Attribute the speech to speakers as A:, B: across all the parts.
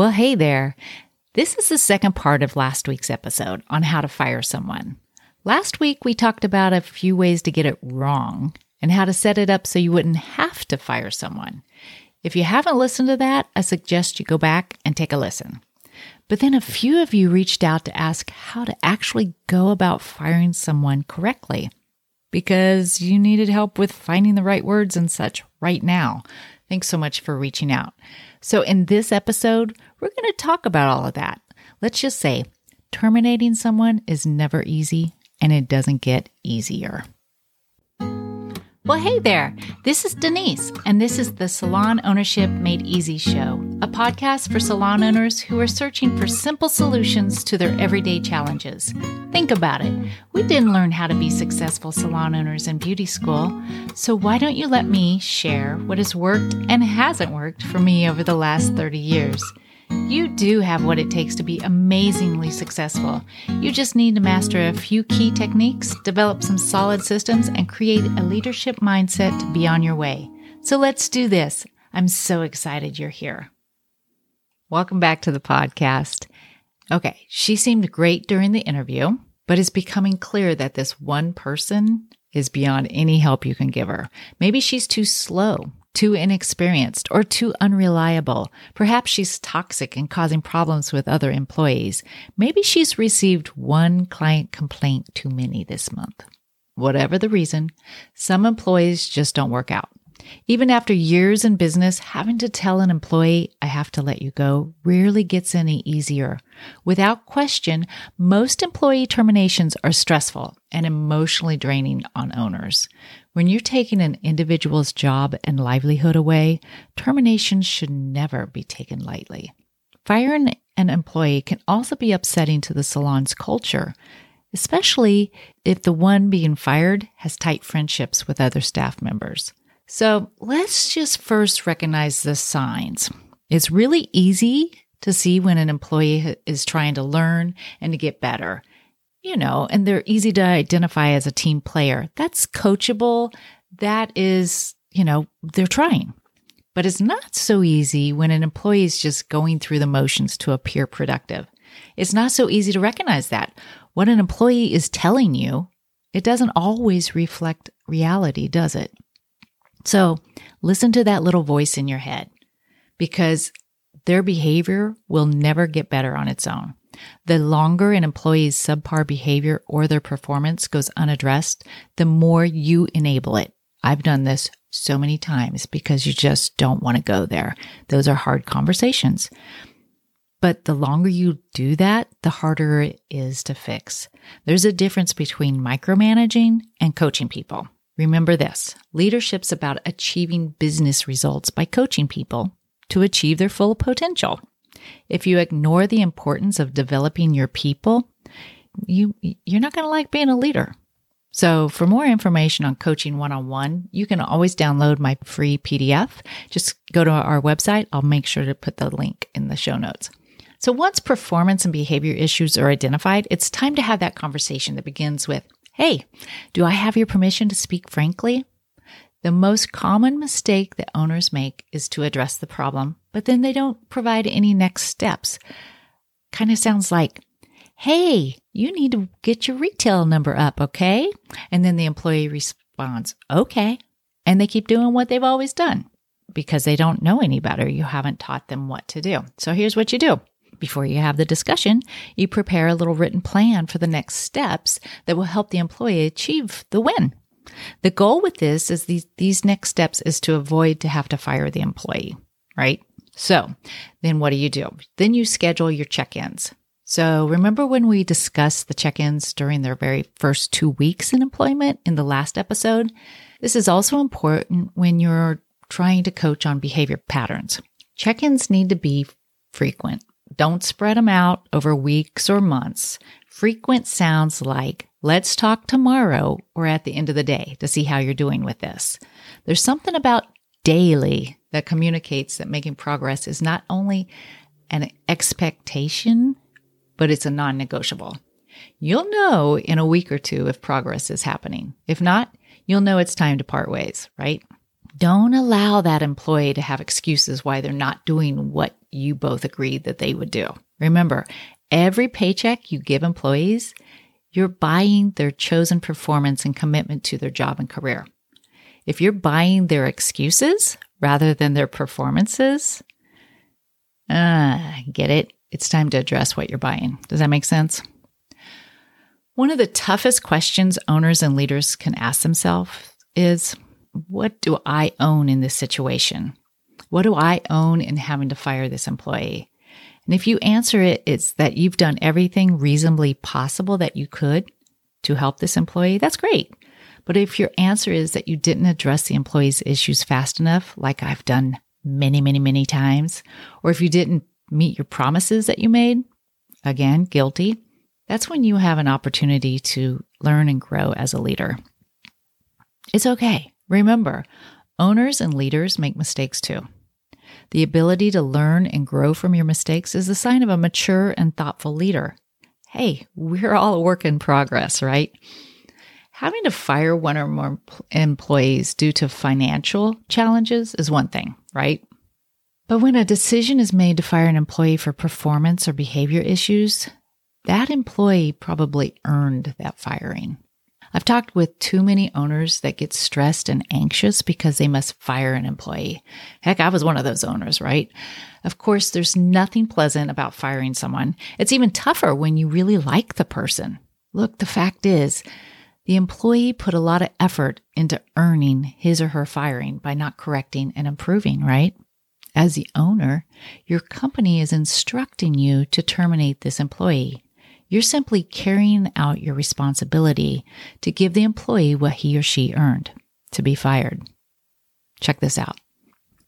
A: Well, hey there. This is the second part of last week's episode on how to fire someone. Last week, we talked about a few ways to get it wrong and how to set it up so you wouldn't have to fire someone. If you haven't listened to that, I suggest you go back and take a listen. But then a few of you reached out to ask how to actually go about firing someone correctly because you needed help with finding the right words and such right now. Thanks so much for reaching out. So, in this episode, we're going to talk about all of that. Let's just say terminating someone is never easy and it doesn't get easier. Well, hey there. This is Denise, and this is the Salon Ownership Made Easy show, a podcast for salon owners who are searching for simple solutions to their everyday challenges. Think about it. We didn't learn how to be successful salon owners in beauty school, so why don't you let me share what has worked and hasn't worked for me over the last 30 years? You do have what it takes to be amazingly successful. You just need to master a few key techniques, develop some solid systems, and create a leadership mindset to be on your way. So let's do this. I'm so excited you're here. Welcome back to the podcast. Okay, she seemed great during the interview, but it's becoming clear that this one person is beyond any help you can give her. Maybe she's too slow too inexperienced, or too unreliable. Perhaps she's toxic and causing problems with other employees. Maybe she's received one client complaint too many this month. Whatever the reason, some employees just don't work out. Even after years in business, having to tell an employee, I have to let you go, rarely gets any easier. Without question, most employee terminations are stressful and emotionally draining on owners. When you're taking an individual's job and livelihood away, terminations should never be taken lightly. Firing an employee can also be upsetting to the salon's culture, especially if the one being fired has tight friendships with other staff members. So let's just first recognize the signs. It's really easy to see when an employee is trying to learn and to get better, you know, and they're easy to identify as a team player. That's coachable. That is, you know, they're trying. But it's not so easy when an employee is just going through the motions to appear productive. It's not so easy to recognize that. What an employee is telling you, it doesn't always reflect reality, does it? So listen to that little voice in your head because their behavior will never get better on its own. The longer an employee's subpar behavior or their performance goes unaddressed, the more you enable it. I've done this so many times because you just don't want to go there. Those are hard conversations. But the longer you do that, the harder it is to fix. There's a difference between micromanaging and coaching people. Remember this leadership's about achieving business results by coaching people to achieve their full potential. If you ignore the importance of developing your people, you you're not going to like being a leader. So, for more information on coaching one on one, you can always download my free PDF. Just go to our website. I'll make sure to put the link in the show notes. So, once performance and behavior issues are identified, it's time to have that conversation that begins with Hey, do I have your permission to speak frankly? The most common mistake that owners make is to address the problem, but then they don't provide any next steps. Kind of sounds like, Hey, you need to get your retail number up, okay? And then the employee responds, Okay. And they keep doing what they've always done because they don't know any better. You haven't taught them what to do. So here's what you do before you have the discussion, you prepare a little written plan for the next steps that will help the employee achieve the win. The goal with this is these, these next steps is to avoid to have to fire the employee, right? So then what do you do? Then you schedule your check-ins. So remember when we discussed the check-ins during their very first two weeks in employment in the last episode? This is also important when you're trying to coach on behavior patterns. Check-ins need to be frequent. Don't spread them out over weeks or months. Frequent sounds like, let's talk tomorrow or at the end of the day to see how you're doing with this. There's something about daily that communicates that making progress is not only an expectation, but it's a non negotiable. You'll know in a week or two if progress is happening. If not, you'll know it's time to part ways, right? Don't allow that employee to have excuses why they're not doing what you both agreed that they would do. Remember, every paycheck you give employees, you're buying their chosen performance and commitment to their job and career. If you're buying their excuses rather than their performances, ah, get it? It's time to address what you're buying. Does that make sense? One of the toughest questions owners and leaders can ask themselves is what do I own in this situation? What do I own in having to fire this employee? And if you answer it, it's that you've done everything reasonably possible that you could to help this employee, that's great. But if your answer is that you didn't address the employee's issues fast enough, like I've done many, many, many times, or if you didn't meet your promises that you made, again, guilty, that's when you have an opportunity to learn and grow as a leader. It's okay. Remember, owners and leaders make mistakes too. The ability to learn and grow from your mistakes is a sign of a mature and thoughtful leader. Hey, we're all a work in progress, right? Having to fire one or more employees due to financial challenges is one thing, right? But when a decision is made to fire an employee for performance or behavior issues, that employee probably earned that firing. I've talked with too many owners that get stressed and anxious because they must fire an employee. Heck, I was one of those owners, right? Of course, there's nothing pleasant about firing someone. It's even tougher when you really like the person. Look, the fact is, the employee put a lot of effort into earning his or her firing by not correcting and improving, right? As the owner, your company is instructing you to terminate this employee. You're simply carrying out your responsibility to give the employee what he or she earned to be fired. Check this out.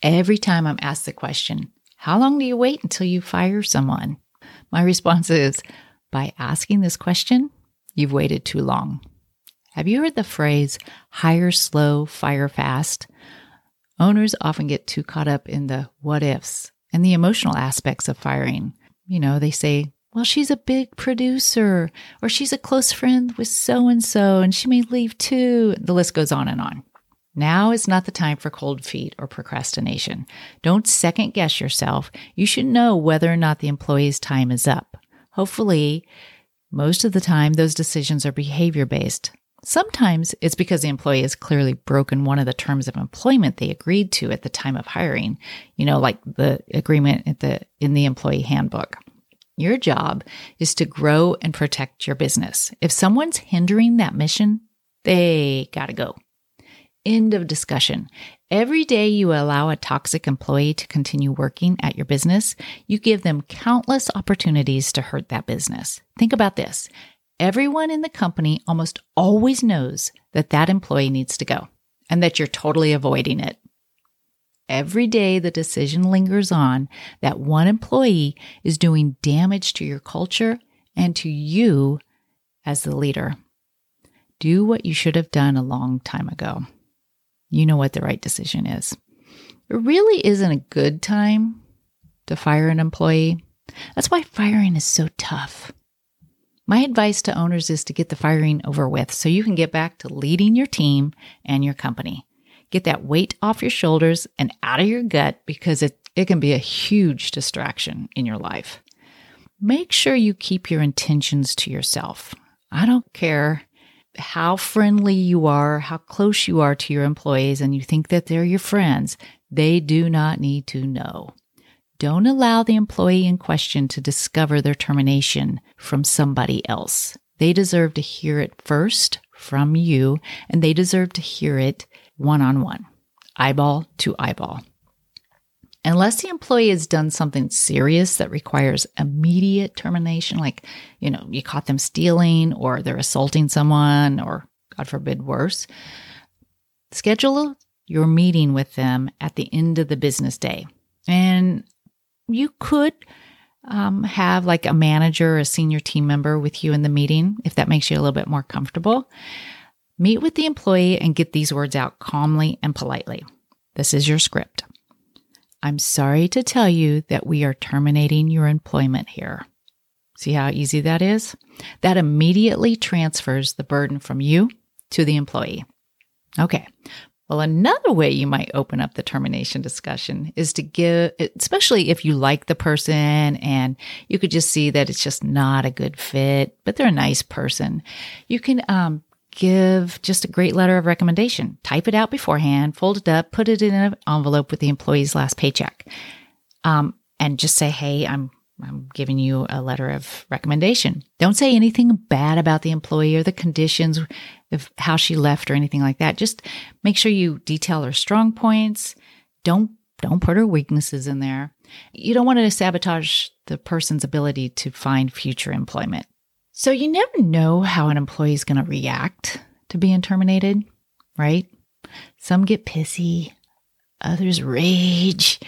A: Every time I'm asked the question, How long do you wait until you fire someone? My response is, By asking this question, you've waited too long. Have you heard the phrase hire slow, fire fast? Owners often get too caught up in the what ifs and the emotional aspects of firing. You know, they say, well, she's a big producer, or she's a close friend with so and so, and she may leave too. The list goes on and on. Now is not the time for cold feet or procrastination. Don't second guess yourself. You should know whether or not the employee's time is up. Hopefully, most of the time, those decisions are behavior based. Sometimes it's because the employee has clearly broken one of the terms of employment they agreed to at the time of hiring, you know, like the agreement at the, in the employee handbook. Your job is to grow and protect your business. If someone's hindering that mission, they gotta go. End of discussion. Every day you allow a toxic employee to continue working at your business, you give them countless opportunities to hurt that business. Think about this. Everyone in the company almost always knows that that employee needs to go and that you're totally avoiding it every day the decision lingers on that one employee is doing damage to your culture and to you as the leader. Do what you should have done a long time ago. You know what the right decision is. It really isn't a good time to fire an employee. That's why firing is so tough. My advice to owners is to get the firing over with so you can get back to leading your team and your company. Get that weight off your shoulders and out of your gut because it, it can be a huge distraction in your life. Make sure you keep your intentions to yourself. I don't care how friendly you are, how close you are to your employees, and you think that they're your friends, they do not need to know. Don't allow the employee in question to discover their termination from somebody else. They deserve to hear it first from you, and they deserve to hear it one on one, eyeball to eyeball. Unless the employee has done something serious that requires immediate termination, like, you know, you caught them stealing or they're assaulting someone or, God forbid, worse, schedule your meeting with them at the end of the business day. And you could um, have like a manager, a senior team member with you in the meeting if that makes you a little bit more comfortable. Meet with the employee and get these words out calmly and politely. This is your script. I'm sorry to tell you that we are terminating your employment here. See how easy that is? That immediately transfers the burden from you to the employee. Okay, Well, another way you might open up the termination discussion is to give, especially if you like the person and you could just see that it's just not a good fit, but they're a nice person. You can um, give just a great letter of recommendation. Type it out beforehand, fold it up, put it in an envelope with the employee's last paycheck. Um, and just say, hey, I'm I'm giving you a letter of recommendation. Don't say anything bad about the employee or the conditions of how she left or anything like that. Just make sure you detail her strong points. Don't don't put her weaknesses in there. You don't want to sabotage the person's ability to find future employment. So you never know how an employee is going to react to being terminated, right? Some get pissy, others rage,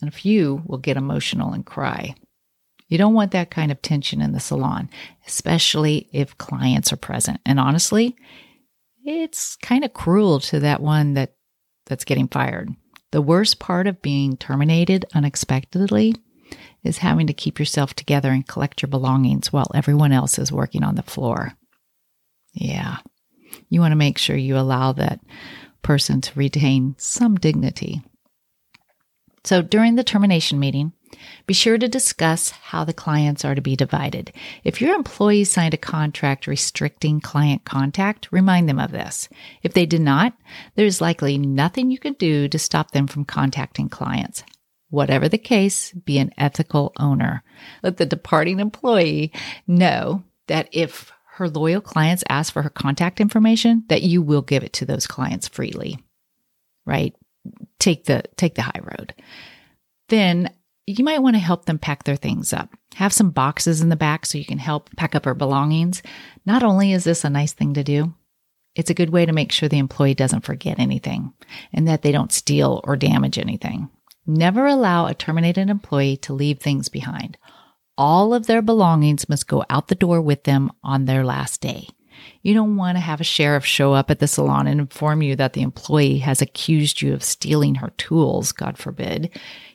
A: and a few will get emotional and cry. You don't want that kind of tension in the salon, especially if clients are present. And honestly, it's kind of cruel to that one that that's getting fired. The worst part of being terminated unexpectedly is having to keep yourself together and collect your belongings while everyone else is working on the floor. Yeah. You want to make sure you allow that person to retain some dignity. So during the termination meeting, be sure to discuss how the clients are to be divided. If your employees signed a contract restricting client contact, remind them of this. If they did not, there's likely nothing you can do to stop them from contacting clients. Whatever the case, be an ethical owner. Let the departing employee know that if her loyal clients ask for her contact information, that you will give it to those clients freely. Right? Take the take the high road. Then you might want to help them pack their things up. Have some boxes in the back so you can help pack up her belongings. Not only is this a nice thing to do, it's a good way to make sure the employee doesn't forget anything and that they don't steal or damage anything. Never allow a terminated employee to leave things behind. All of their belongings must go out the door with them on their last day. You don't want to have a sheriff show up at the salon and inform you that the employee has accused you of stealing her tools, God forbid.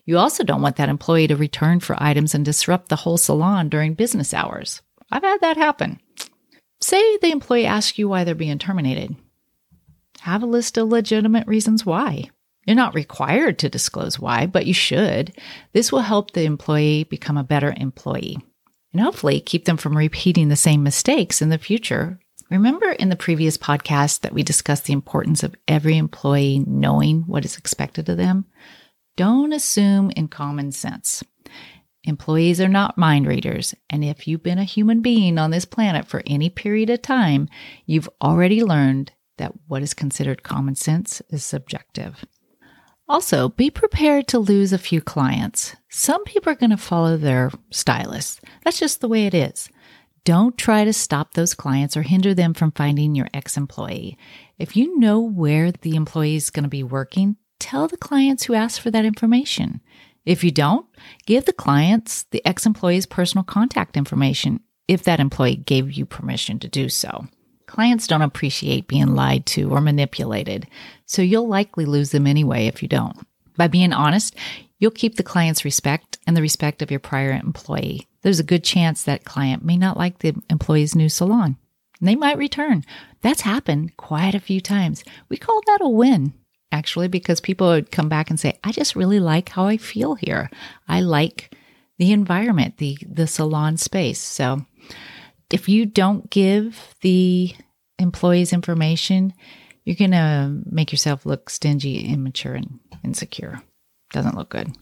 A: You also don't want that employee to return for items and disrupt the whole salon during business hours. I've had that happen. Say the employee asks you why they're being terminated. Have a list of legitimate reasons why. You're not required to disclose why, but you should. This will help the employee become a better employee and hopefully keep them from repeating the same mistakes in the future Remember in the previous podcast that we discussed the importance of every employee knowing what is expected of them? Don't assume in common sense. Employees are not mind readers, and if you've been a human being on this planet for any period of time, you've already learned that what is considered common sense is subjective. Also, be prepared to lose a few clients. Some people are going to follow their stylist. That's just the way it is. Don't try to stop those clients or hinder them from finding your ex employee. If you know where the employee is going to be working, tell the clients who ask for that information. If you don't, give the clients the ex employee's personal contact information if that employee gave you permission to do so. Clients don't appreciate being lied to or manipulated, so you'll likely lose them anyway if you don't. By being honest, you'll keep the client's respect and the respect of your prior employee there's a good chance that client may not like the employee's new salon. They might return. That's happened quite a few times. We call that a win, actually, because people would come back and say, I just really like how I feel here. I like the environment, the, the salon space. So if you don't give the employees information, you're going to make yourself look stingy, immature, and insecure. Doesn't look good.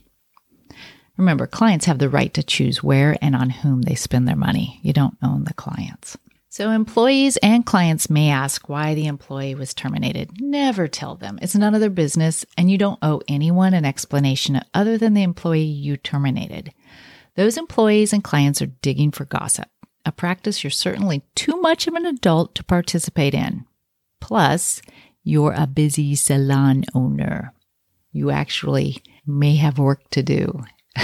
A: Remember, clients have the right to choose where and on whom they spend their money. You don't own the clients. So, employees and clients may ask why the employee was terminated. Never tell them. It's none of their business, and you don't owe anyone an explanation other than the employee you terminated. Those employees and clients are digging for gossip, a practice you're certainly too much of an adult to participate in. Plus, you're a busy salon owner. You actually may have work to do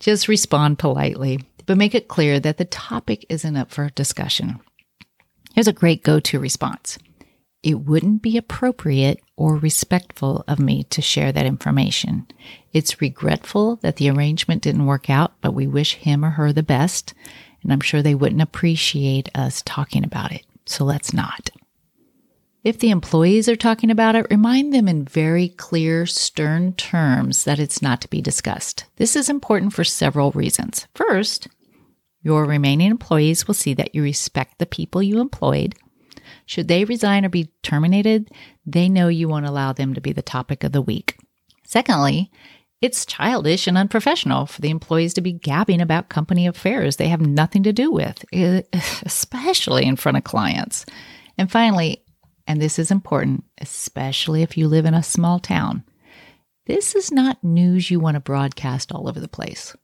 A: Just respond politely, but make it clear that the topic isn't up for discussion. Here's a great go to response It wouldn't be appropriate or respectful of me to share that information. It's regretful that the arrangement didn't work out, but we wish him or her the best, and I'm sure they wouldn't appreciate us talking about it. So let's not. If the employees are talking about it, remind them in very clear, stern terms that it's not to be discussed. This is important for several reasons. First, your remaining employees will see that you respect the people you employed. Should they resign or be terminated, they know you won't allow them to be the topic of the week. Secondly, it's childish and unprofessional for the employees to be gabbing about company affairs they have nothing to do with, especially in front of clients. And finally, and this is important, especially if you live in a small town. This is not news you want to broadcast all over the place.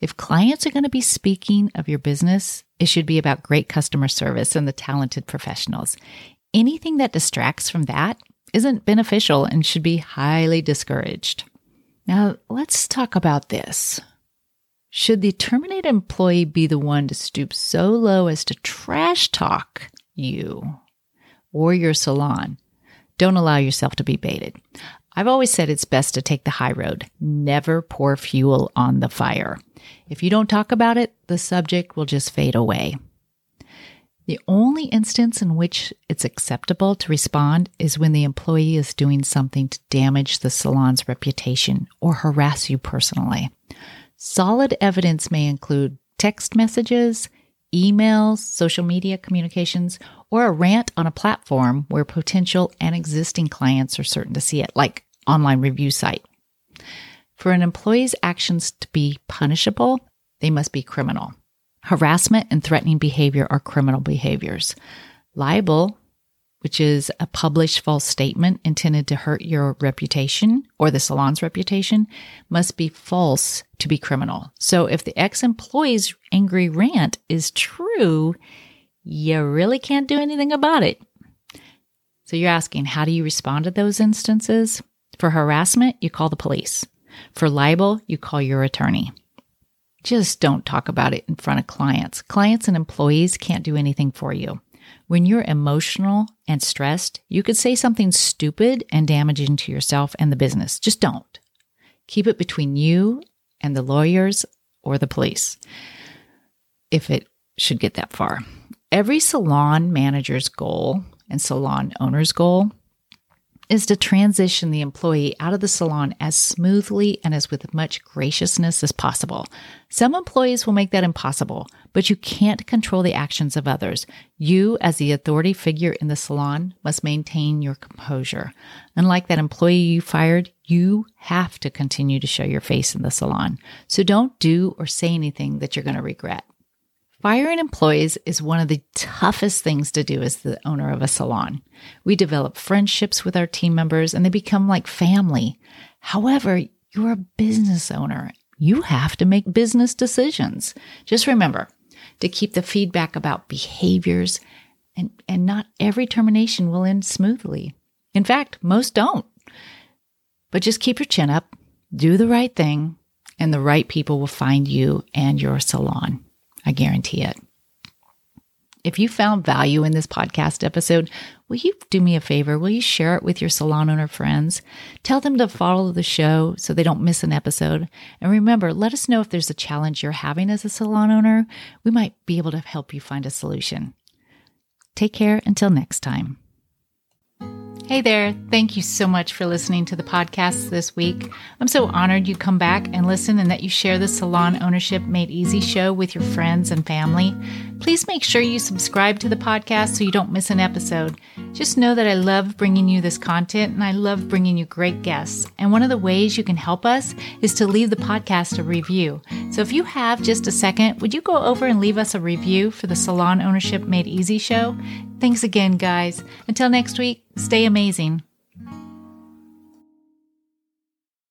A: If clients are going to be speaking of your business, it should be about great customer service and the talented professionals. Anything that distracts from that isn't beneficial and should be highly discouraged. Now, let's talk about this. Should the terminated employee be the one to stoop so low as to trash talk you or your salon. Don't allow yourself to be baited. I've always said it's best to take the high road. Never pour fuel on the fire. If you don't talk about it, the subject will just fade away. The only instance in which it's acceptable to respond is when the employee is doing something to damage the salon's reputation or harass you personally. Solid evidence may include text messages, emails, social media communications, or a rant on a platform where potential and existing clients are certain to see it, like online review site. For an employee's actions to be punishable, they must be criminal. Harassment and threatening behavior are criminal behaviors. Libel which is a published false statement intended to hurt your reputation or the salon's reputation, must be false to be criminal. So if the ex employee's angry rant is true, you really can't do anything about it. So you're asking, how do you respond to those instances? For harassment, you call the police. For libel, you call your attorney. Just don't talk about it in front of clients. Clients and employees can't do anything for you. When you're emotional and stressed, you could say something stupid and damaging to yourself and the business. Just don't. Keep it between you and the lawyers or the police if it should get that far. Every salon manager's goal and salon owner's goal is to transition the employee out of the salon as smoothly and as with much graciousness as possible. Some employees will make that impossible, but you can't control the actions of others. You, as the authority figure in the salon, must maintain your composure. Unlike that employee you fired, you have to continue to show your face in the salon. So don't do or say anything that you're going to regret. Firing employees is one of the toughest things to do as the owner of a salon. We develop friendships with our team members and they become like family. However, you're a business owner. You have to make business decisions. Just remember to keep the feedback about behaviors and, and not every termination will end smoothly. In fact, most don't. But just keep your chin up, do the right thing, and the right people will find you and your salon. I guarantee it. If you found value in this podcast episode, will you do me a favor? Will you share it with your salon owner friends? Tell them to follow the show so they don't miss an episode. And remember, let us know if there's a challenge you're having as a salon owner. We might be able to help you find a solution. Take care until next time. Hey there. Thank you so much for listening to the podcast this week. I'm so honored you come back and listen and that you share the Salon Ownership Made Easy show with your friends and family. Please make sure you subscribe to the podcast so you don't miss an episode. Just know that I love bringing you this content and I love bringing you great guests. And one of the ways you can help us is to leave the podcast a review. So if you have just a second, would you go over and leave us a review for the Salon Ownership Made Easy show? Thanks again, guys. Until next week, stay amazing.